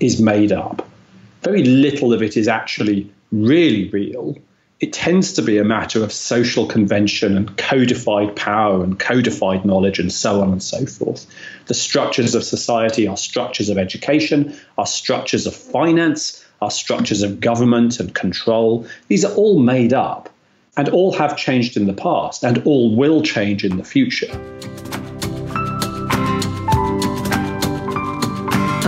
is made up. Very little of it is actually really real. It tends to be a matter of social convention and codified power and codified knowledge and so on and so forth. The structures of society are structures of education, are structures of finance, are structures of government and control. These are all made up and all have changed in the past and all will change in the future.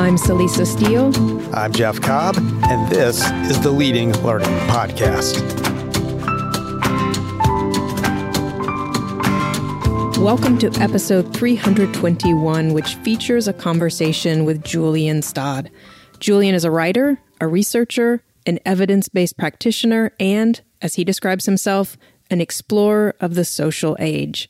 I'm Celisa Steele. I'm Jeff Cobb, and this is the Leading Learning Podcast. Welcome to episode 321, which features a conversation with Julian Stodd. Julian is a writer, a researcher, an evidence based practitioner, and, as he describes himself, an explorer of the social age.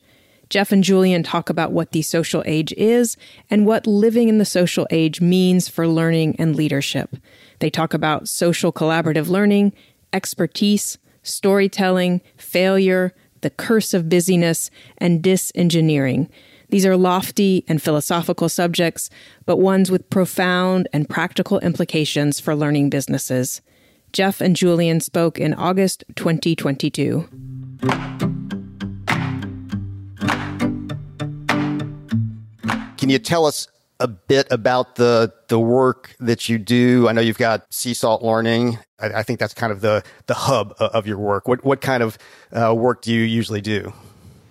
Jeff and Julian talk about what the social age is and what living in the social age means for learning and leadership. They talk about social collaborative learning, expertise, storytelling, failure, the curse of busyness, and disengineering. These are lofty and philosophical subjects, but ones with profound and practical implications for learning businesses. Jeff and Julian spoke in August 2022. Can you tell us a bit about the the work that you do? I know you've got Sea Salt Learning. I, I think that's kind of the the hub of your work. What what kind of uh, work do you usually do?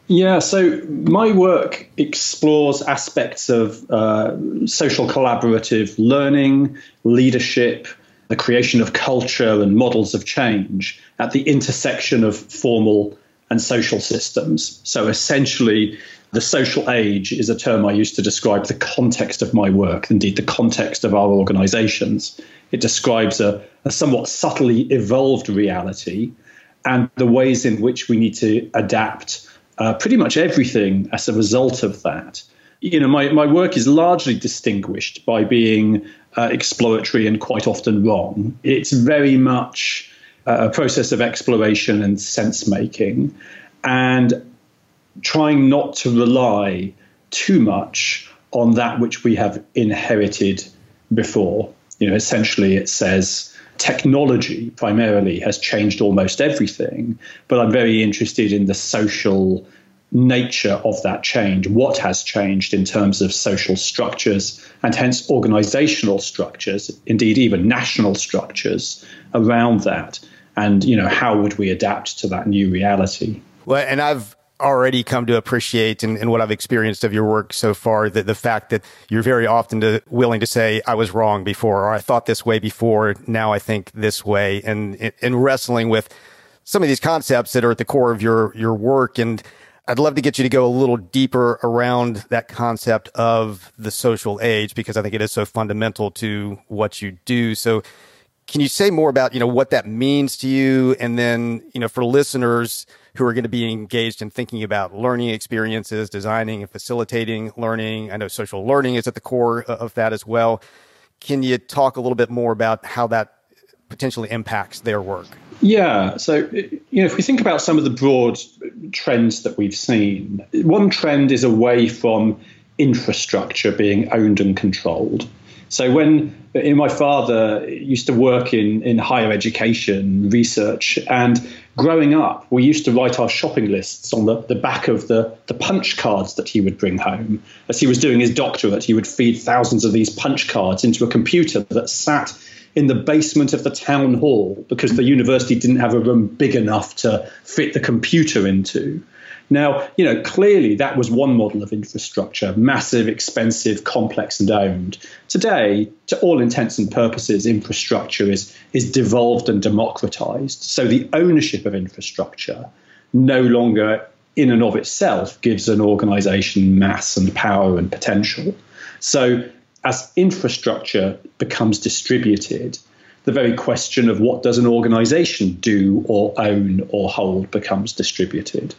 Yeah, so my work explores aspects of uh, social collaborative learning, leadership, the creation of culture and models of change at the intersection of formal and social systems. So essentially, the social age is a term I use to describe the context of my work, indeed, the context of our organizations. It describes a, a somewhat subtly evolved reality and the ways in which we need to adapt uh, pretty much everything as a result of that. You know, my, my work is largely distinguished by being uh, exploratory and quite often wrong. It's very much uh, a process of exploration and sense making. And trying not to rely too much on that which we have inherited before. You know, essentially, it says technology primarily has changed almost everything, but I'm very interested in the social nature of that change. What has changed in terms of social structures and hence organizational structures, indeed, even national structures around that? And, you know, how would we adapt to that new reality? Well, and I've already come to appreciate and, and, what I've experienced of your work so far, the, the fact that you're very often to, willing to say, I was wrong before, or I thought this way before, now I think this way, and, and wrestling with some of these concepts that are at the core of your, your work. And I'd love to get you to go a little deeper around that concept of the social age, because I think it is so fundamental to what you do. So can you say more about, you know, what that means to you? And then, you know, for listeners, who are going to be engaged in thinking about learning experiences, designing and facilitating learning. I know social learning is at the core of that as well. Can you talk a little bit more about how that potentially impacts their work? Yeah. So, you know, if we think about some of the broad trends that we've seen, one trend is away from infrastructure being owned and controlled. So when my father used to work in, in higher education research, and growing up, we used to write our shopping lists on the, the back of the, the punch cards that he would bring home. As he was doing his doctorate, he would feed thousands of these punch cards into a computer that sat in the basement of the town hall because the university didn't have a room big enough to fit the computer into. Now, you know, clearly that was one model of infrastructure massive, expensive, complex, and owned. Today, to all intents and purposes, infrastructure is, is devolved and democratized. So the ownership of infrastructure no longer, in and of itself, gives an organization mass and power and potential. So as infrastructure becomes distributed, the very question of what does an organization do or own or hold becomes distributed.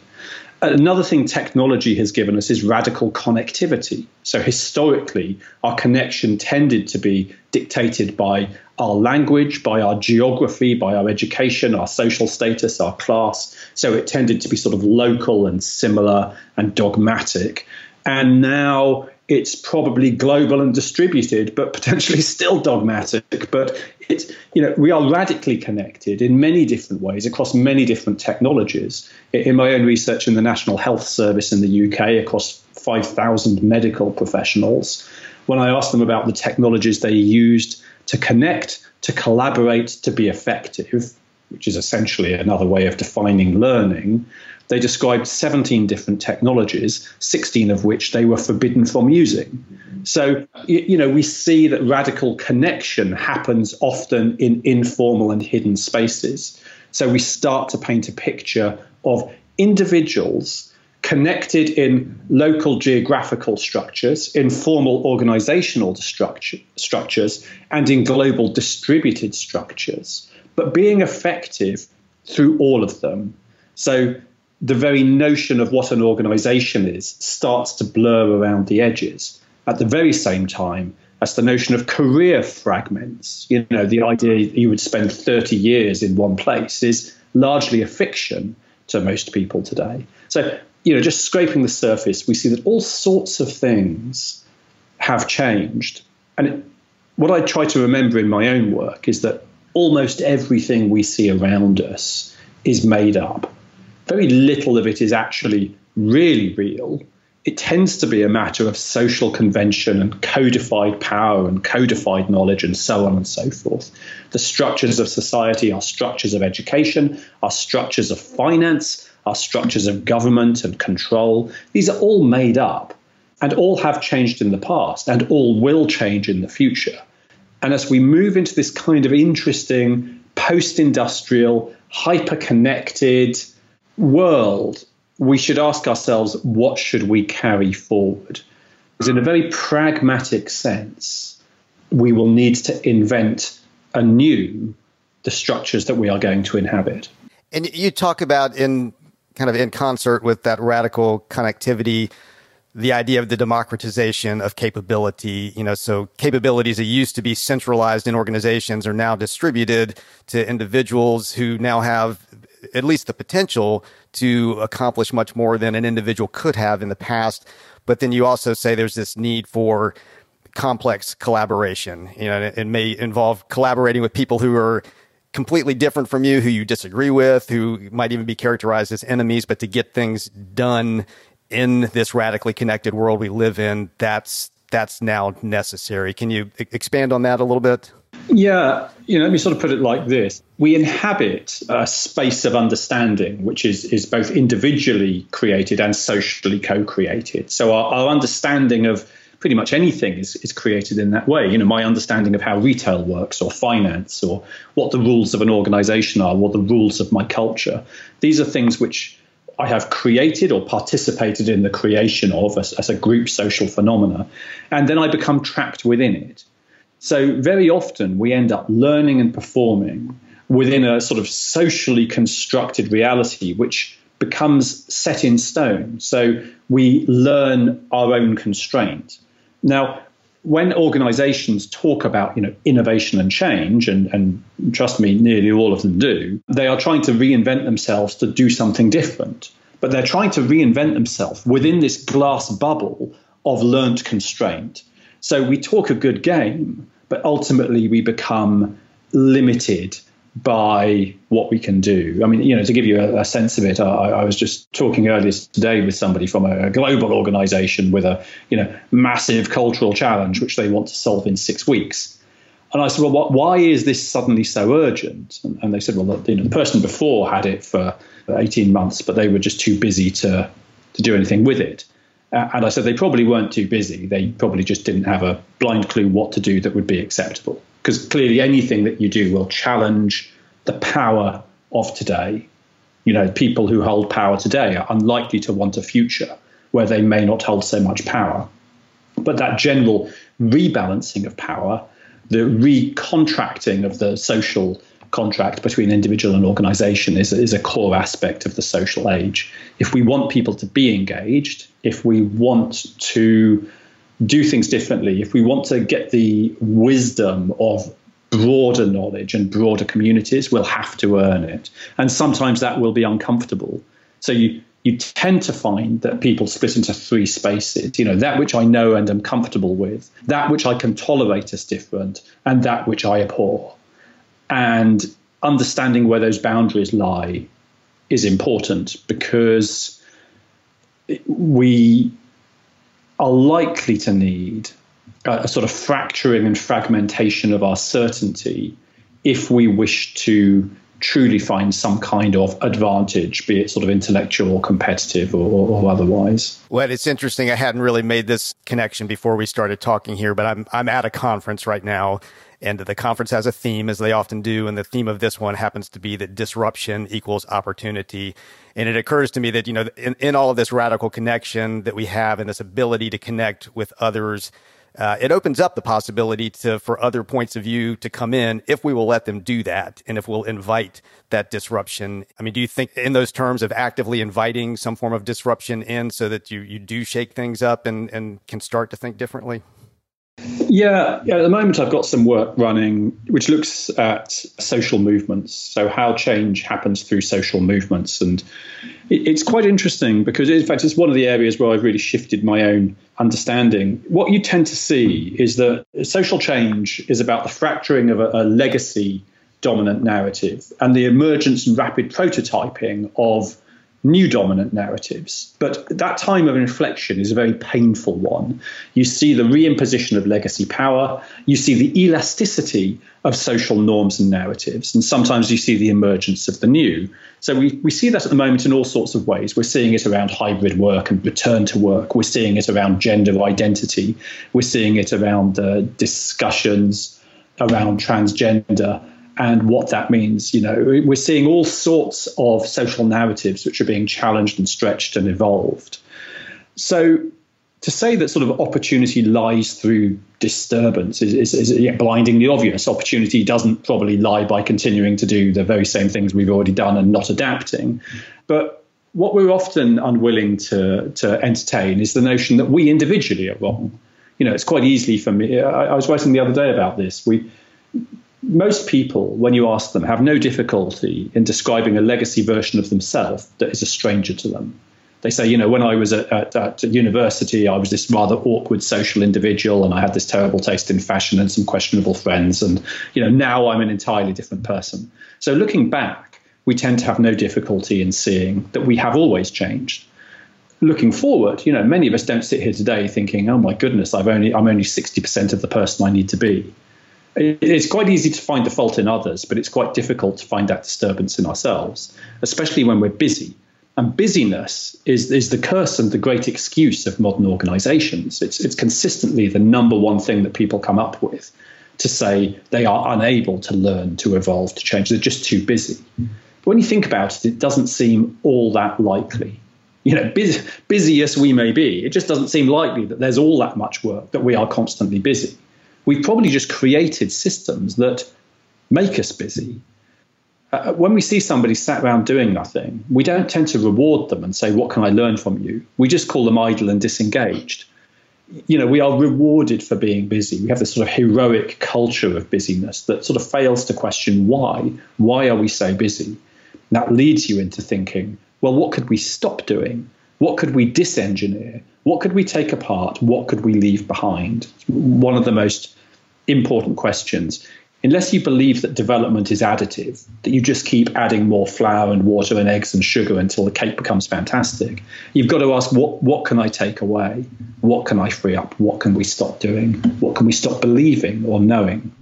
Another thing technology has given us is radical connectivity. So, historically, our connection tended to be dictated by our language, by our geography, by our education, our social status, our class. So, it tended to be sort of local and similar and dogmatic. And now it's probably global and distributed, but potentially still dogmatic. But it's, you know, we are radically connected in many different ways across many different technologies. In my own research in the National Health Service in the UK, across 5,000 medical professionals, when I asked them about the technologies they used to connect, to collaborate, to be effective, which is essentially another way of defining learning, they described 17 different technologies, 16 of which they were forbidden from using. So, you know, we see that radical connection happens often in informal and hidden spaces. So we start to paint a picture of individuals connected in local geographical structures, in formal organizational structure, structures, and in global distributed structures, but being effective through all of them. So the very notion of what an organization is starts to blur around the edges. At the very same time, as the notion of career fragments, you know, the idea you would spend 30 years in one place is largely a fiction to most people today. So, you know, just scraping the surface, we see that all sorts of things have changed. And what I try to remember in my own work is that almost everything we see around us is made up very little of it is actually really real. It tends to be a matter of social convention and codified power and codified knowledge and so on and so forth. The structures of society are structures of education, are structures of finance, are structures of government and control. These are all made up and all have changed in the past and all will change in the future. And as we move into this kind of interesting post industrial, hyper connected, world, we should ask ourselves what should we carry forward? Because in a very pragmatic sense, we will need to invent anew the structures that we are going to inhabit. And you talk about in kind of in concert with that radical connectivity the idea of the democratization of capability. You know, so capabilities that used to be centralized in organizations are now distributed to individuals who now have at least the potential to accomplish much more than an individual could have in the past. But then you also say there's this need for complex collaboration. You know, it may involve collaborating with people who are completely different from you, who you disagree with, who might even be characterized as enemies, but to get things done in this radically connected world we live in, that's that's now necessary. Can you expand on that a little bit? Yeah, you know, let me sort of put it like this. We inhabit a space of understanding, which is, is both individually created and socially co created. So our, our understanding of pretty much anything is, is created in that way. You know, my understanding of how retail works or finance or what the rules of an organization are, what the rules of my culture. These are things which I have created or participated in the creation of as, as a group social phenomena. And then I become trapped within it. So very often we end up learning and performing within a sort of socially constructed reality, which becomes set in stone. So we learn our own constraint. Now, when organizations talk about you know innovation and change, and, and trust me, nearly all of them do, they are trying to reinvent themselves to do something different. But they're trying to reinvent themselves within this glass bubble of learnt constraint. So we talk a good game, but ultimately we become limited by what we can do. I mean, you know, to give you a, a sense of it, I, I, was just talking earlier today with somebody from a, a, global organization with a, you know, massive cultural challenge which they want to solve in six weeks. And I said, well, what, why is this suddenly so urgent? And, and they said, well, the, you know, the person before had it for 18 months, but they were just too busy to to do anything with it. Uh, and I said they probably weren't too busy. They probably just didn't have a blind clue what to do that would be acceptable. Because clearly, anything that you do will challenge the power of today. You know, people who hold power today are unlikely to want a future where they may not hold so much power. But that general rebalancing of power, the recontracting of the social contract between individual and organization is, is a core aspect of the social age. If we want people to be engaged, if we want to do things differently, if we want to get the wisdom of broader knowledge and broader communities, we'll have to earn it. And sometimes that will be uncomfortable. So you you tend to find that people split into three spaces. You know, that which I know and am comfortable with, that which I can tolerate as different, and that which I abhor. And understanding where those boundaries lie is important because we are likely to need a, sort of fracturing and fragmentation of our certainty if we wish to truly find some kind of advantage, be it sort of intellectual or competitive or, or, otherwise. Well, it's interesting. I hadn't really made this connection before we started talking here, but I'm I'm at a conference right now and the conference has a theme, as they often do. And the theme of this one happens to be that disruption equals opportunity. And it occurs to me that, you know, in, in all of this radical connection that we have and this ability to connect with others, uh, it opens up the possibility to for other points of view to come in if we will let them do that and if we'll invite that disruption. I mean, do you think in those terms of actively inviting some form of disruption in so that you you do shake things up and and can start to think differently? Yeah, yeah, at the moment I've got some work running which looks at social movements. So, how change happens through social movements. And it, it's quite interesting because, in fact, it's one of the areas where I've really shifted my own understanding. What you tend to see is that social change is about the fracturing of a, a legacy dominant narrative and the emergence and rapid prototyping of new dominant narratives. But that time of inflection is a very painful one. You see the reimposition of legacy power, you see the elasticity of social norms and narratives, and sometimes you see the emergence of the new. So we, we see that at the moment in all sorts of ways. We're seeing it around hybrid work and return to work. We're seeing it around gender identity. We're seeing it around uh, discussions around transgender and what that means. You know, we're seeing all sorts of social narratives which are being challenged and stretched and evolved. So to say that sort of opportunity lies through disturbance is, is, is yeah, blindingly obvious. Opportunity doesn't probably lie by continuing to do the very same things we've already done and not adapting. But what we're often unwilling to, to entertain is the notion that we individually are wrong. You know, it's quite easily for me. I, I was writing the other day about this. We most people, when you ask them, have no difficulty in describing a legacy version of themselves that is a stranger to them. They say, you know, when I was at, at, at, university, I was this rather awkward social individual and I had this terrible taste in fashion and some questionable friends. And, you know, now I'm an entirely different person. So looking back, we tend to have no difficulty in seeing that we have always changed. Looking forward, you know, many of us don't sit here today thinking, oh my goodness, I've only, I'm only 60% of the person I need to be it's quite easy to find the fault in others, but it's quite difficult to find that disturbance in ourselves, especially when we're busy. And busyness is, is the curse and the great excuse of modern organizations. It's, it's consistently the number one thing that people come up with to say they are unable to learn, to evolve, to change. They're just too busy. But when you think about it, it doesn't seem all that likely. You know, busy, busy as we may be, it just doesn't seem likely that there's all that much work, that we are constantly busy we've probably just created systems that make us busy. Uh, when we see somebody sat around doing nothing, we don't tend to reward them and say, What can I learn from you? We just call them idle and disengaged. You know, we are rewarded for being busy. We have this sort of heroic culture of busyness that sort of fails to question why. Why are we so busy? that leads you into thinking, well, what could we stop doing? What could we disengineer? What could we take apart? What could we leave behind? One of the most important questions. Unless you believe that development is additive, that you just keep adding more flour and water and eggs and sugar until the cake becomes fantastic, you've got to ask what, what can I take away? What can I free up? What can we stop doing? What can we stop believing or knowing?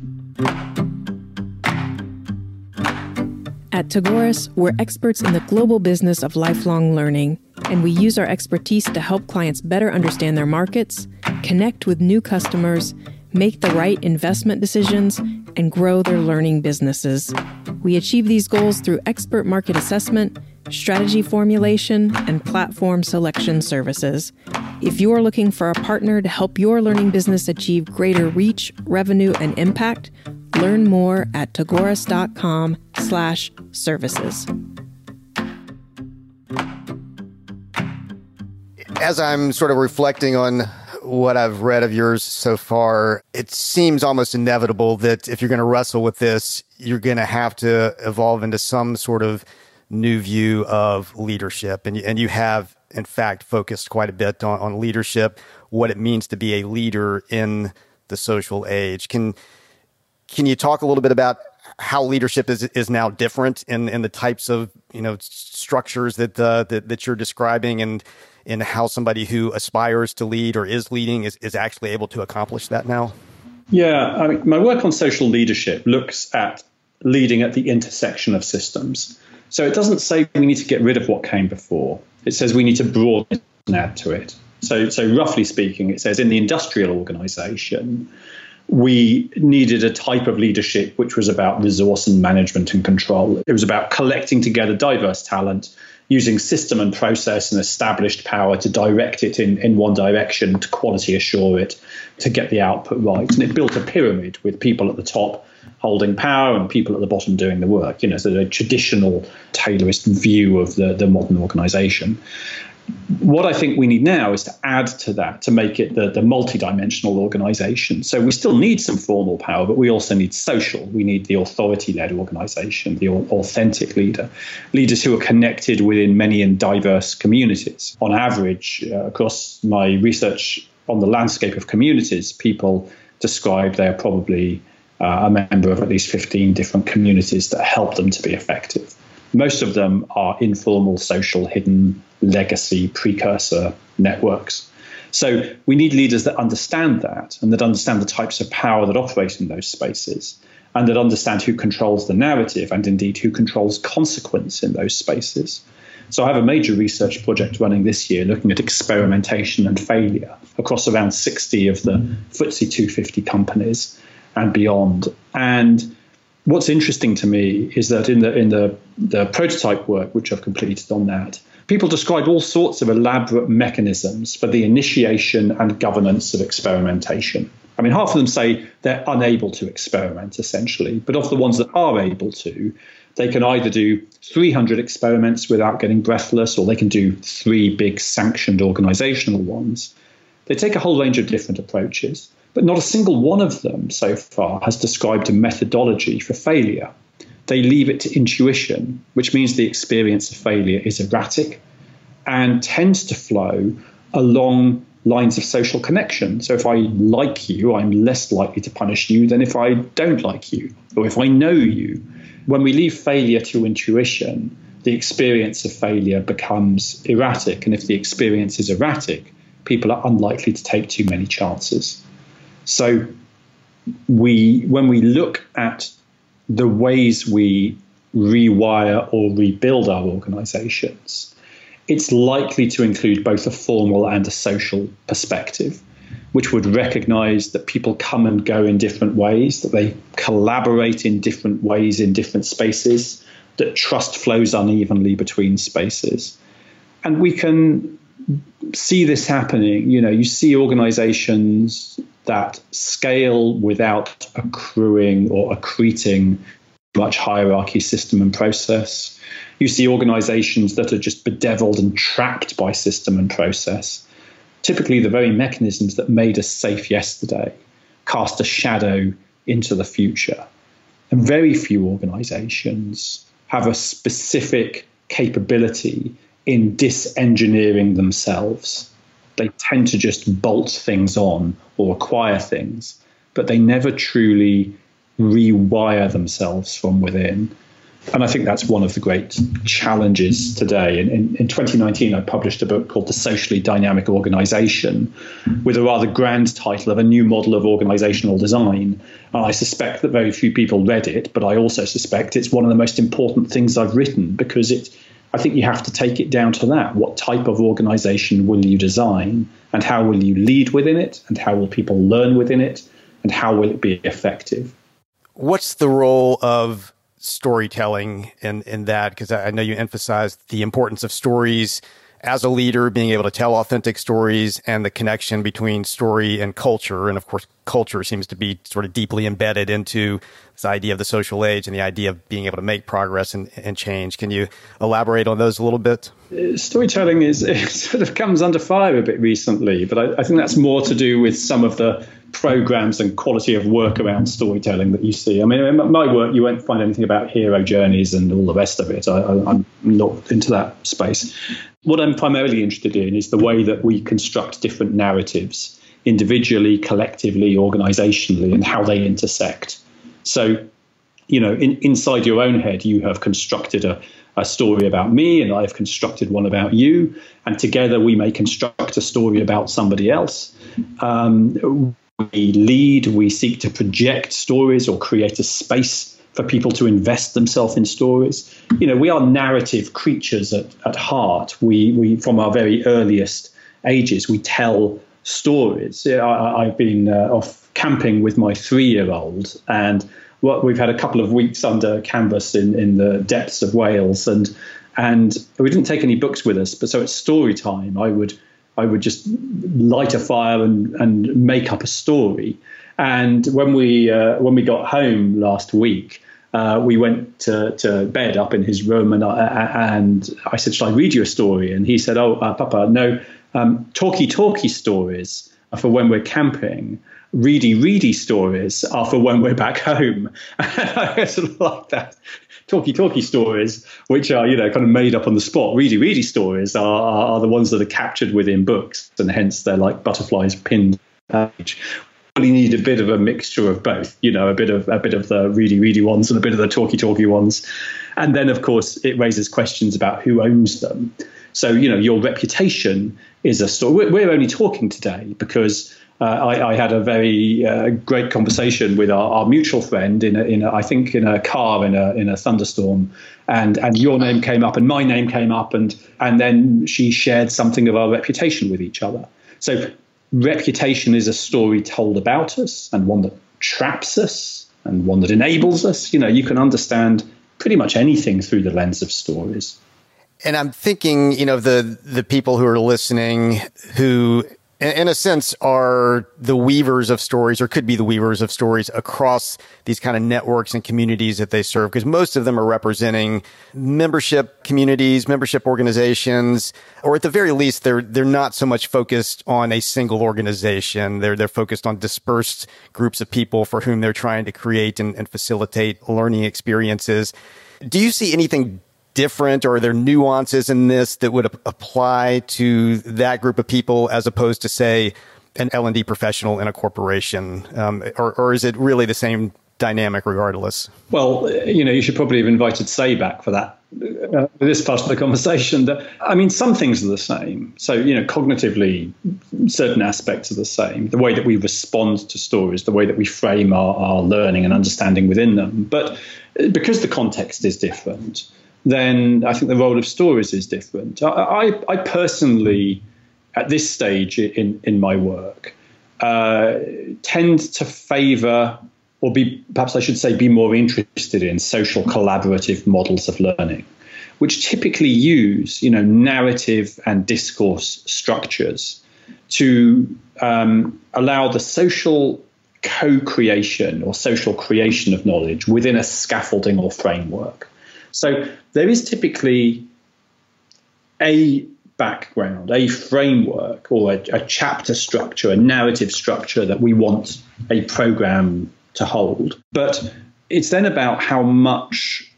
At Tagoras, we're experts in the global business of lifelong learning and we use our expertise to help clients better understand their markets, connect with new customers, make the right investment decisions, and grow their learning businesses. We achieve these goals through expert market assessment, strategy formulation, and platform selection services. If you are looking for a partner to help your learning business achieve greater reach, revenue, and impact, learn more at tagoras.com slash services. As I'm sort of reflecting on what I've read of yours so far, it seems almost inevitable that if you're going to wrestle with this, you're going to have to evolve into some sort of new view of leadership. And, and you have, in fact, focused quite a bit on, on leadership, what it means to be a leader in the social age. Can, can you talk a little bit about how leadership is is now different in in the types of you know structures that uh, that, that you're describing and in how somebody who aspires to lead or is leading is, is actually able to accomplish that now? Yeah, I mean, my work on social leadership looks at leading at the intersection of systems. So it doesn't say we need to get rid of what came before. It says we need to broaden and add to it. So, so roughly speaking, it says in the industrial organization, we needed a type of leadership which was about resource and management and control. It was about collecting together diverse talent, using system and process and established power to direct it in, in one direction, to quality assure it, to get the output right. And it built a pyramid with people at the top holding power and people at the bottom doing the work. You know, so the traditional Taylorist view of the, the modern organization. What I think we need now is to add to that to make it the, the multi-dimensional organization. So we still need some formal power, but we also need social. We need the authority-led organization, the authentic leader, leaders who are connected within many and diverse communities. On average, uh, across my research on the landscape of communities, people describe they are probably uh, a member of at least 15 different communities that help them to be effective. Most of them are informal, social, hidden legacy precursor networks. So we need leaders that understand that and that understand the types of power that operate in those spaces and that understand who controls the narrative and indeed who controls consequence in those spaces. So I have a major research project running this year looking at experimentation and failure across around 60 of the FTSE 250 companies and beyond. And what's interesting to me is that in the in the, the prototype work which I've completed on that, people describe all sorts of elaborate mechanisms for the initiation and governance of experimentation. I mean, half of them say they're unable to experiment, essentially, but of the ones that are able to, they can either do 300 experiments without getting breathless, or they can do three big sanctioned organizational ones. They take a whole range of different approaches. But not a single one of them so far has described a methodology for failure. They leave it to intuition, which means the experience of failure is erratic and tends to flow along lines of social connection. So if I like you, I'm less likely to punish you than if I don't like you or if I know you. When we leave failure to intuition, the experience of failure becomes erratic. And if the experience is erratic, people are unlikely to take too many chances. So we when we look at the ways we rewire or rebuild our organizations, it's likely to include both a formal and a social perspective, which would recognize that people come and go in different ways, that they collaborate in different ways in different spaces, that trust flows unevenly between spaces. And we can see this happening. You know, you see organizations that scale without accruing or accreting much hierarchy, system, and process. You see organizations that are just bedeviled and trapped by system and process. Typically, the very mechanisms that made us safe yesterday cast a shadow into the future. And very few organizations have a specific capability in disengineering themselves they tend to just bolt things on or acquire things, but they never truly rewire themselves from within. And I think that's one of the great challenges today. In, in, in, 2019, I published a book called The Socially Dynamic Organization with a rather grand title of a new model of organizational design. And I suspect that very few people read it, but I also suspect it's one of the most important things I've written because it I think you have to take it down to that. What type of organization will you design, and how will you lead within it, and how will people learn within it, and how will it be effective? What's the role of storytelling in, in that? Because I know you emphasized the importance of stories as a leader, being able to tell authentic stories and the connection between story and culture. And of course, culture seems to be sort of deeply embedded into this idea of the social age and the idea of being able to make progress and, and change. Can you elaborate on those a little bit? Uh, storytelling is sort of comes under fire a bit recently, but I, I think that's more to do with some of the programs and quality of work around storytelling that you see. I mean, in my work, you won't find anything about hero journeys and all the rest of it. I, am not into that space. What I'm primarily interested in is the way that we construct different narratives individually, collectively, organizationally, and how they intersect. So, you know, in, inside your own head, you have constructed a, a story about me, and I've constructed one about you, and together we may construct a story about somebody else. Um, we lead, we seek to project stories or create a space for people to invest themselves in stories. You know, we are narrative creatures at, at heart. We, we, from our very earliest ages, we tell stories. I, have been uh, off camping with my three-year-old, and well, we've had a couple of weeks under canvas in, in the depths of Wales, and and we didn't take any books with us, but so it's story time. I would I would just light a fire and, and make up a story. And when we uh, when we got home last week, uh, we went to, to bed up in his room, and I, and I said, "Shall I read you a story?" And he said, "Oh, uh, Papa, no, um, talky talky stories are for when we're camping. Ready ready stories are for when we're back home." And I sort like that talky talky stories, which are you know kind of made up on the spot. Ready ready stories are, are, are the ones that are captured within books, and hence they're like butterflies pinned page. We need a bit of a mixture of both, you know, a bit of a bit of the ready ready ones and a bit of the talky talky ones, and then of course it raises questions about who owns them. So you know your reputation is a story. We're only talking today because uh, I, I, had a very uh, great conversation with our, our mutual friend in, a, in a, I think in a car in a in a thunderstorm, and and your name came up and my name came up, and and then she shared something of our reputation with each other. So reputation is a story told about us and one that traps us and one that enables us. You know, you can understand pretty much anything through the lens of stories. And I'm thinking, you know, the the people who are listening who in a sense, are the weavers of stories or could be the weavers of stories across these kind of networks and communities that they serve. Because most of them are representing membership communities, membership organizations, or at the very least, they're, they're not so much focused on a single organization. They're, they're focused on dispersed groups of people for whom they're trying to create and, and facilitate learning experiences. Do you see anything different or are there nuances in this that would apply to that group of people as opposed to say an L&D professional in a corporation? Um, or, or is it really the same dynamic regardless? Well you know you should probably have invited say back for that uh, this part of the conversation. That i mean some things are the same. So you know cognitively certain aspects are the same. The way that we respond to stories the way that we frame our, our learning and understanding within them. But because the context is different then I think the role of stories is different. I, I, I personally, at this stage in, in my work, uh, tend to favor, or be perhaps I should say, be more interested in social collaborative models of learning, which typically use you know narrative and discourse structures to um, allow the social co-creation or social creation of knowledge within a scaffolding or framework. So there is typically a background, a framework, or a, a, chapter structure, a narrative structure that we want a program to hold. But it's then about how much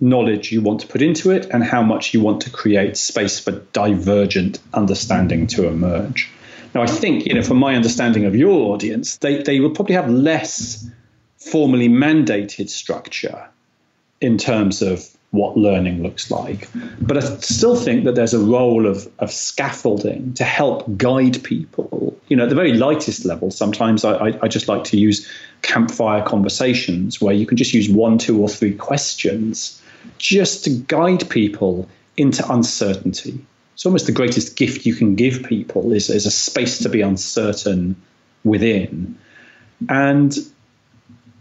knowledge you want to put into it and how much you want to create space for divergent understanding to emerge. Now, I think, you know, from my understanding of your audience, they, they will probably have less formally mandated structure in terms of what learning looks like. But I still think that there's a role of, of scaffolding to help guide people. You know, at the very lightest level, sometimes I, I, I just like to use campfire conversations where you can just use one, two, or three questions just to guide people into uncertainty. It's almost the greatest gift you can give people is, is a space to be uncertain within. And,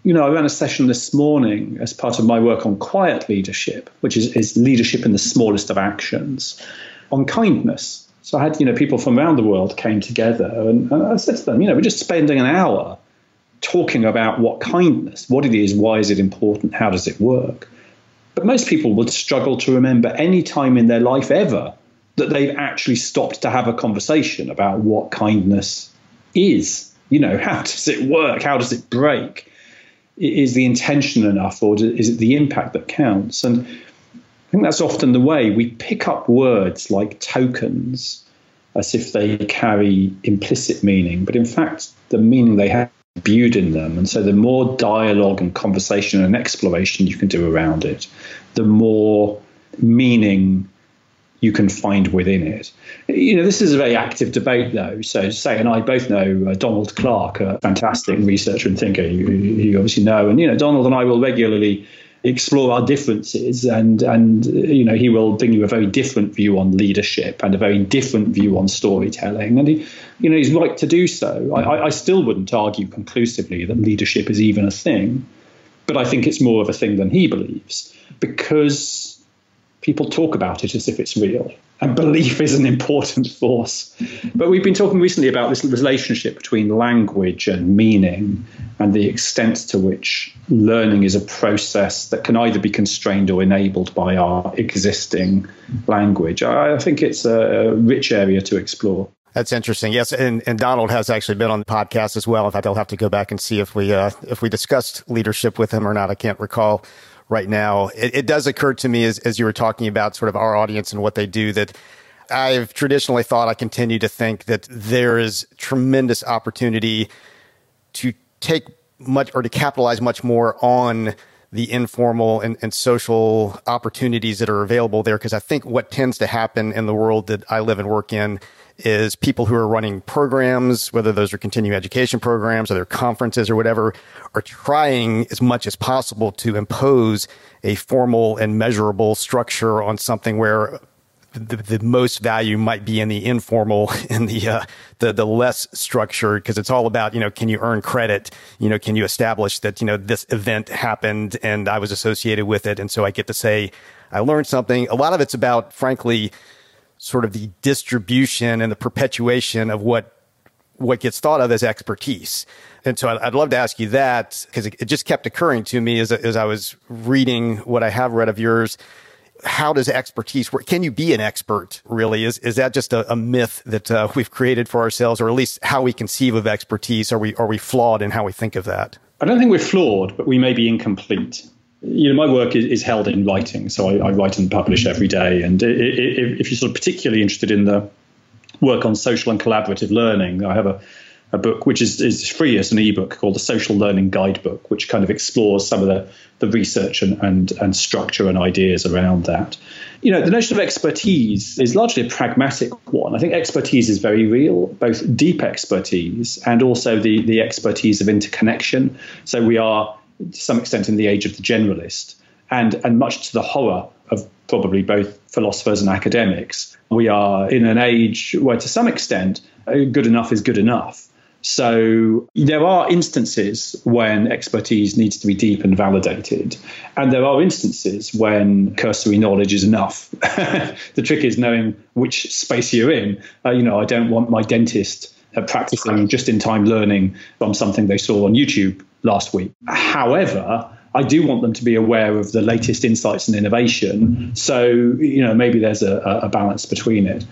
you know, I ran a session this morning as part of my work on quiet leadership, which is, is leadership in the smallest of actions, on kindness. So I had, you know, people from around the world came together and, and I said to them, you know, we're just spending an hour talking about what kindness, what it is, why is it important, how does it work. But most people would struggle to remember any time in their life ever that they've actually stopped to have a conversation about what kindness is. You know, how does it work? How does it break? Is the intention enough, or is it the impact that counts? And I think that's often the way we pick up words like tokens as if they carry implicit meaning, but in fact, the meaning they have imbued in them. And so, the more dialogue and conversation and exploration you can do around it, the more meaning you can find within it. You know, this is a very active debate, though. So, Say and I both know uh, Donald Clark, a fantastic researcher and thinker you, you obviously know. And, you know, Donald and I will regularly explore our differences and and you know he will bring you a very different view on leadership and a very different view on storytelling and he you know he's right to do so I, I still wouldn't argue conclusively that leadership is even a thing but I think it's more of a thing than he believes because people talk about it as if it's real. And belief is an important force. But we've been talking recently about this relationship between language and meaning and the extent to which learning is a process that can either be constrained or enabled by our existing language. I think it's a rich area to explore. That's interesting. Yes, and, and Donald has actually been on the podcast as well. In fact, I'll have to go back and see if we uh, if we discussed leadership with him or not. I can't recall right now. It, it does occur to me as, as you were talking about sort of our audience and what they do that I've traditionally thought, I continue to think that there is tremendous opportunity to take much or to capitalize much more on the informal and, and social opportunities that are available there. Because I think what tends to happen in the world that I live and work in is people who are running programs, whether those are continuing education programs or their conferences or whatever, are trying as much as possible to impose a formal and measurable structure on something where the, the most value might be in the informal and the uh, the the less structured because it's all about you know can you earn credit you know can you establish that you know this event happened and I was associated with it and so I get to say I learned something. A lot of it's about frankly sort of the distribution and the perpetuation of what what gets thought of as expertise. And so I'd, love to ask you that because it, it, just kept occurring to me as, as I was reading what I have read of yours. How does expertise work? Can you be an expert really? Is, is that just a, a myth that uh, we've created for ourselves or at least how we conceive of expertise? Are we, are we flawed in how we think of that? I don't think we're flawed, but we may be incomplete you know, my work is, is held in writing, so I, I, write and publish every day. And if you're sort of particularly interested in the work on social and collaborative learning, I have a, a book which is, is free as an ebook called the Social Learning Guidebook, which kind of explores some of the, the research and, and, and structure and ideas around that. You know, the notion of expertise is largely a pragmatic one. I think expertise is very real, both deep expertise and also the, the expertise of interconnection. So we are to some extent in the age of the generalist, and and much to the horror of probably both philosophers and academics, we are in an age where, to some extent, uh, good enough is good enough. So there are instances when expertise needs to be deep and validated, and there are instances when cursory knowledge is enough. the trick is knowing which space you're in. Uh, you know, I don't want my dentist practicing just in time learning from something they saw on YouTube last week. However, I do want them to be aware of the latest insights and innovation. So, you know, maybe there's a, a balance between it.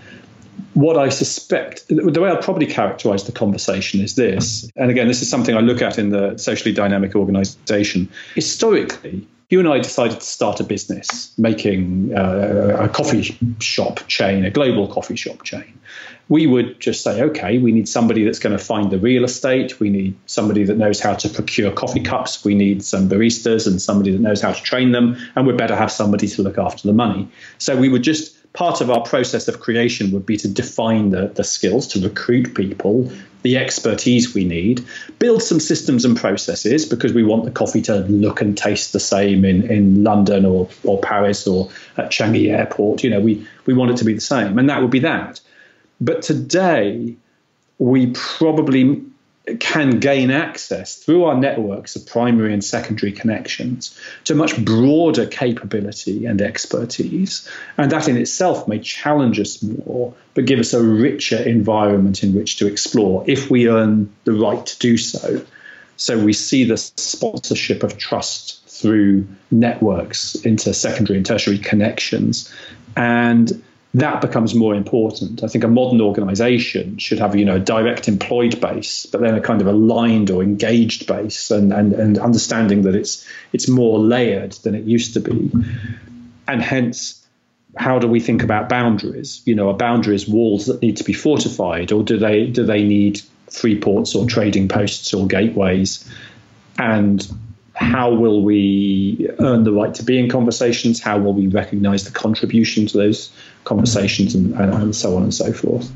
What I suspect, the way I'll probably characterize the conversation is this, and again, this is something I look at in the socially dynamic organization. Historically, you and I decided to start a business making uh, a coffee shop chain, a global coffee shop chain. We would just say, okay, we need somebody that's going to find the real estate. We need somebody that knows how to procure coffee cups. We need some baristas and somebody that knows how to train them. And we'd better have somebody to look after the money. So we would just, part of our process of creation would be to define the, the skills, to recruit people, the expertise we need, build some systems and processes because we want the coffee to look and taste the same in, in London or, or Paris or at Changi Airport. You know, we, we want it to be the same, and that would be that. But today, we probably can gain access through our networks of primary and secondary connections to much broader capability and expertise. And that in itself may challenge us more, but give us a richer environment in which to explore if we earn the right to do so. So we see the sponsorship of trust through networks into secondary and tertiary connections. And that becomes more important. I think a modern organization should have, you know, a direct employed base, but then a kind of aligned or engaged base and, and, and understanding that it's it's more layered than it used to be. And hence, how do we think about boundaries? You know, are boundaries walls that need to be fortified, or do they do they need free ports or trading posts or gateways? And how will we earn the right to be in conversations? How will we recognize the contribution to those conversations and, and, and so on and so forth?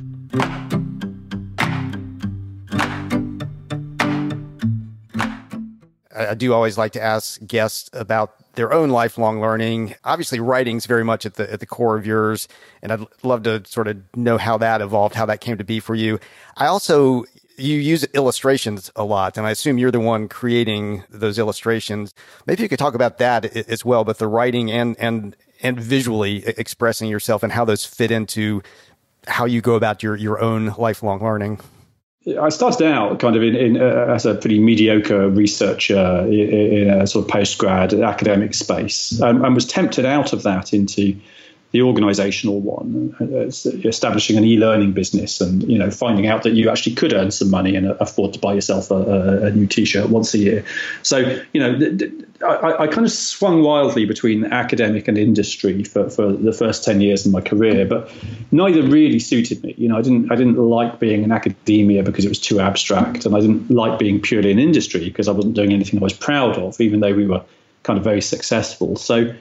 I do always like to ask guests about their own lifelong learning. Obviously, writing's very much at the at the core of yours, and I'd love to sort of know how that evolved, how that came to be for you. I also you use illustrations a lot, and I assume you're the one creating those illustrations. Maybe you could talk about that as well, but the writing and and and visually expressing yourself and how those fit into how you go about your your own lifelong learning. I started out kind of in, in uh, as a pretty mediocre researcher in, in a sort of post grad academic space, um, and was tempted out of that into the organizational one, uh, establishing an e-learning business, and you know finding out that you actually could earn some money and afford to buy yourself a, a new T-shirt once a year. So you know, I, I, kind of swung wildly between academic and industry for, for the first ten years of my career, but neither really suited me. You know, I didn't I didn't like being in academia because it was too abstract, and I didn't like being purely in industry because I wasn't doing anything I was proud of, even though we were kind of very successful. So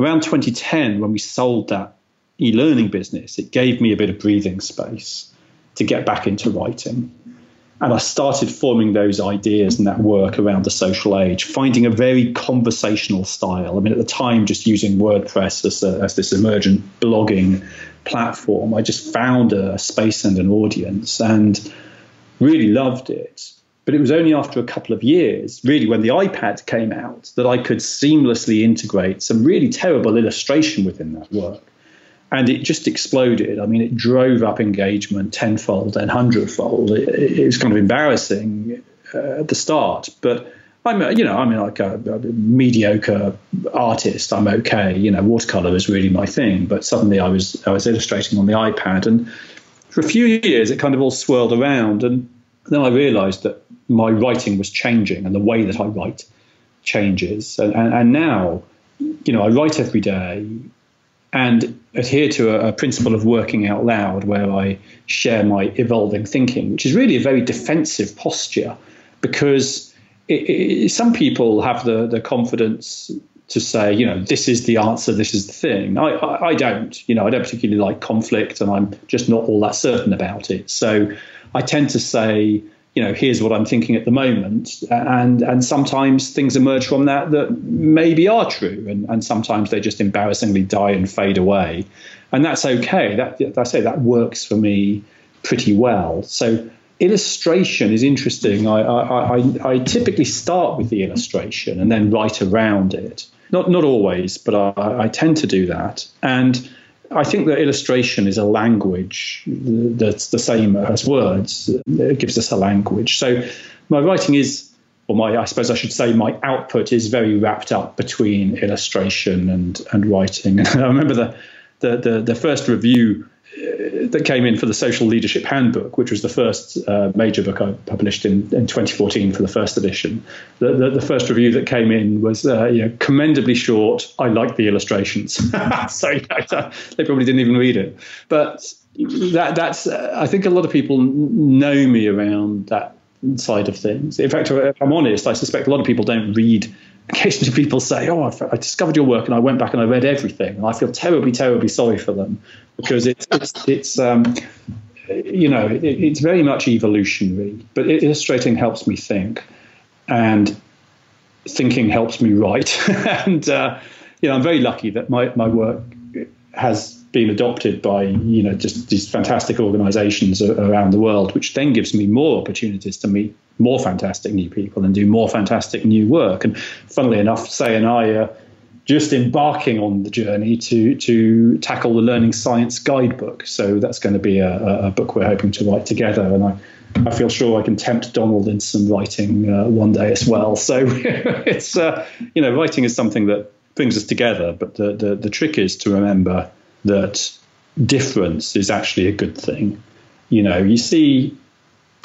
around 2010, when we sold that e learning business, it gave me a bit of breathing space to get back into writing. And I started forming those ideas and that work around the social age, finding a very conversational style. I mean, at the time, just using WordPress as, a, as this emergent blogging platform, I just found a space and an audience and really loved it. But it was only after a couple of years, really, when the iPad came out, that I could seamlessly integrate some really terrible illustration within that work. And it just exploded. I mean, it drove up engagement tenfold and hundredfold. It, it was kind of embarrassing uh, at the start, but I'm, you know, I'm like a, a, mediocre artist. I'm okay. You know, watercolor is really my thing. But suddenly, I was I was illustrating on the iPad, and for a few years, it kind of all swirled around. And then I realised that my writing was changing and the way that I write changes. And, and, and now, you know, I write every day and adhere to a, a, principle of working out loud where I share my evolving thinking, which is really a very defensive posture because it, it, some people have the, the confidence to say, you know, this is the answer, this is the thing. I, I, I don't, you know, I don't particularly like conflict and I'm just not all that certain about it. So I tend to say, you know, here's what I'm thinking at the moment, and and sometimes things emerge from that that maybe are true, and, and sometimes they just embarrassingly die and fade away, and that's okay. That I say that works for me pretty well. So illustration is interesting. I I, I, I typically start with the illustration and then write around it. Not not always, but I, I tend to do that, and I think that illustration is a language that's the same as words. It gives us a language. So my writing is, or my, I suppose I should say, my output is very wrapped up between illustration and and writing. And I remember the the the, the first review that came in for the Social Leadership Handbook, which was the first uh, major book I published in, in 2014 for the first edition. The, the, the first review that came in was uh, you know, commendably short. I like the illustrations. so you know, they probably didn't even read it. But that, that's, uh, I think a lot of people know me around that side of things. In fact, if I'm honest, I suspect a lot of people don't read occasionally people say, "Oh, I, discovered your work and I went back and I read everything," and I feel terribly, terribly sorry for them because it's it's it's um, you know, it, it's very much evolutionary, but illustrating helps me think, and thinking helps me write. and, uh, you know, I'm very lucky that my, my work has been adopted by, you know, just these fantastic organizations around the world, which then gives me more opportunities to meet more fantastic new people and do more fantastic new work. And funnily enough, Sae and I are just embarking on the journey to to tackle the learning science guidebook. So that's going to be a, a book we're hoping to write together, and I. I feel sure I can tempt Donald into some writing uh, one day as well. So it's uh, you know writing is something that brings us together, but the, the the trick is to remember that difference is actually a good thing. You know, you see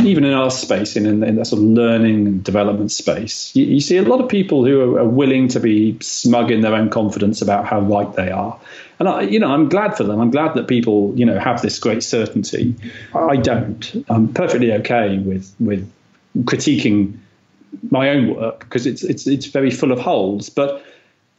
even in our space, in, in that sort of learning and development space, you, you see a lot of people who are, are, willing to be smug in their own confidence about how right they are. And I, you know, I'm glad for them. I'm glad that people, you know, have this great certainty. I don't. I'm perfectly okay with with critiquing my own work because it's it's it's very full of holes. But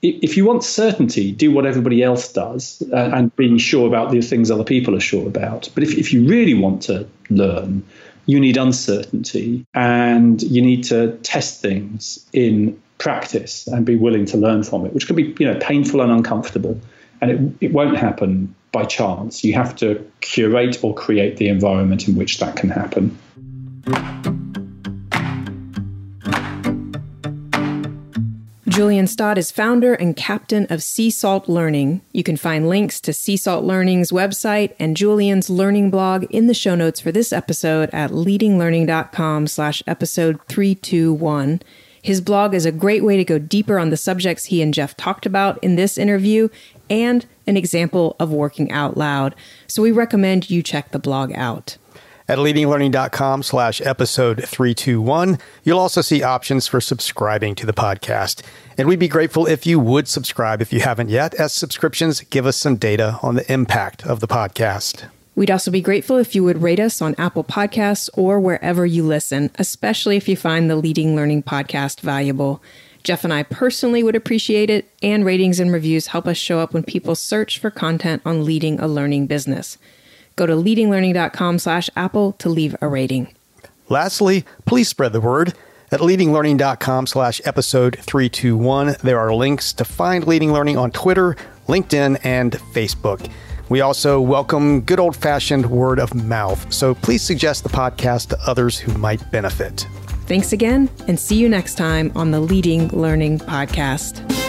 if you want certainty, do what everybody else does uh, and be sure about the things other people are sure about. But if, if you really want to learn, you need uncertainty and you need to test things in practice and be willing to learn from it, which can be you know painful and uncomfortable. And it, it won't happen by chance. You have to curate or create the environment in which that can happen. Julian Stodd is founder and captain of Sea Salt Learning. You can find links to Sea Salt Learning's website and Julian's learning blog in the show notes for this episode at leadinglearning.com slash episode 321. His blog is a great way to go deeper on the subjects he and Jeff talked about in this interview and an example of working out loud. So we recommend you check the blog out. At leadinglearning.com slash episode 321, you'll also see options for subscribing to the podcast. And we'd be grateful if you would subscribe if you haven't yet, as subscriptions give us some data on the impact of the podcast. We'd also be grateful if you would rate us on Apple Podcasts or wherever you listen, especially if you find the Leading Learning podcast valuable. Jeff and I personally would appreciate it, and ratings and reviews help us show up when people search for content on leading a learning business. Go to leadinglearning.com slash Apple to leave a rating. Lastly, please spread the word. At leadinglearning.com slash episode 321, there are links to find Leading Learning on Twitter, LinkedIn, and Facebook. We also welcome good old fashioned word of mouth, so please suggest the podcast to others who might benefit. Thanks again, and see you next time on the Leading Learning Podcast.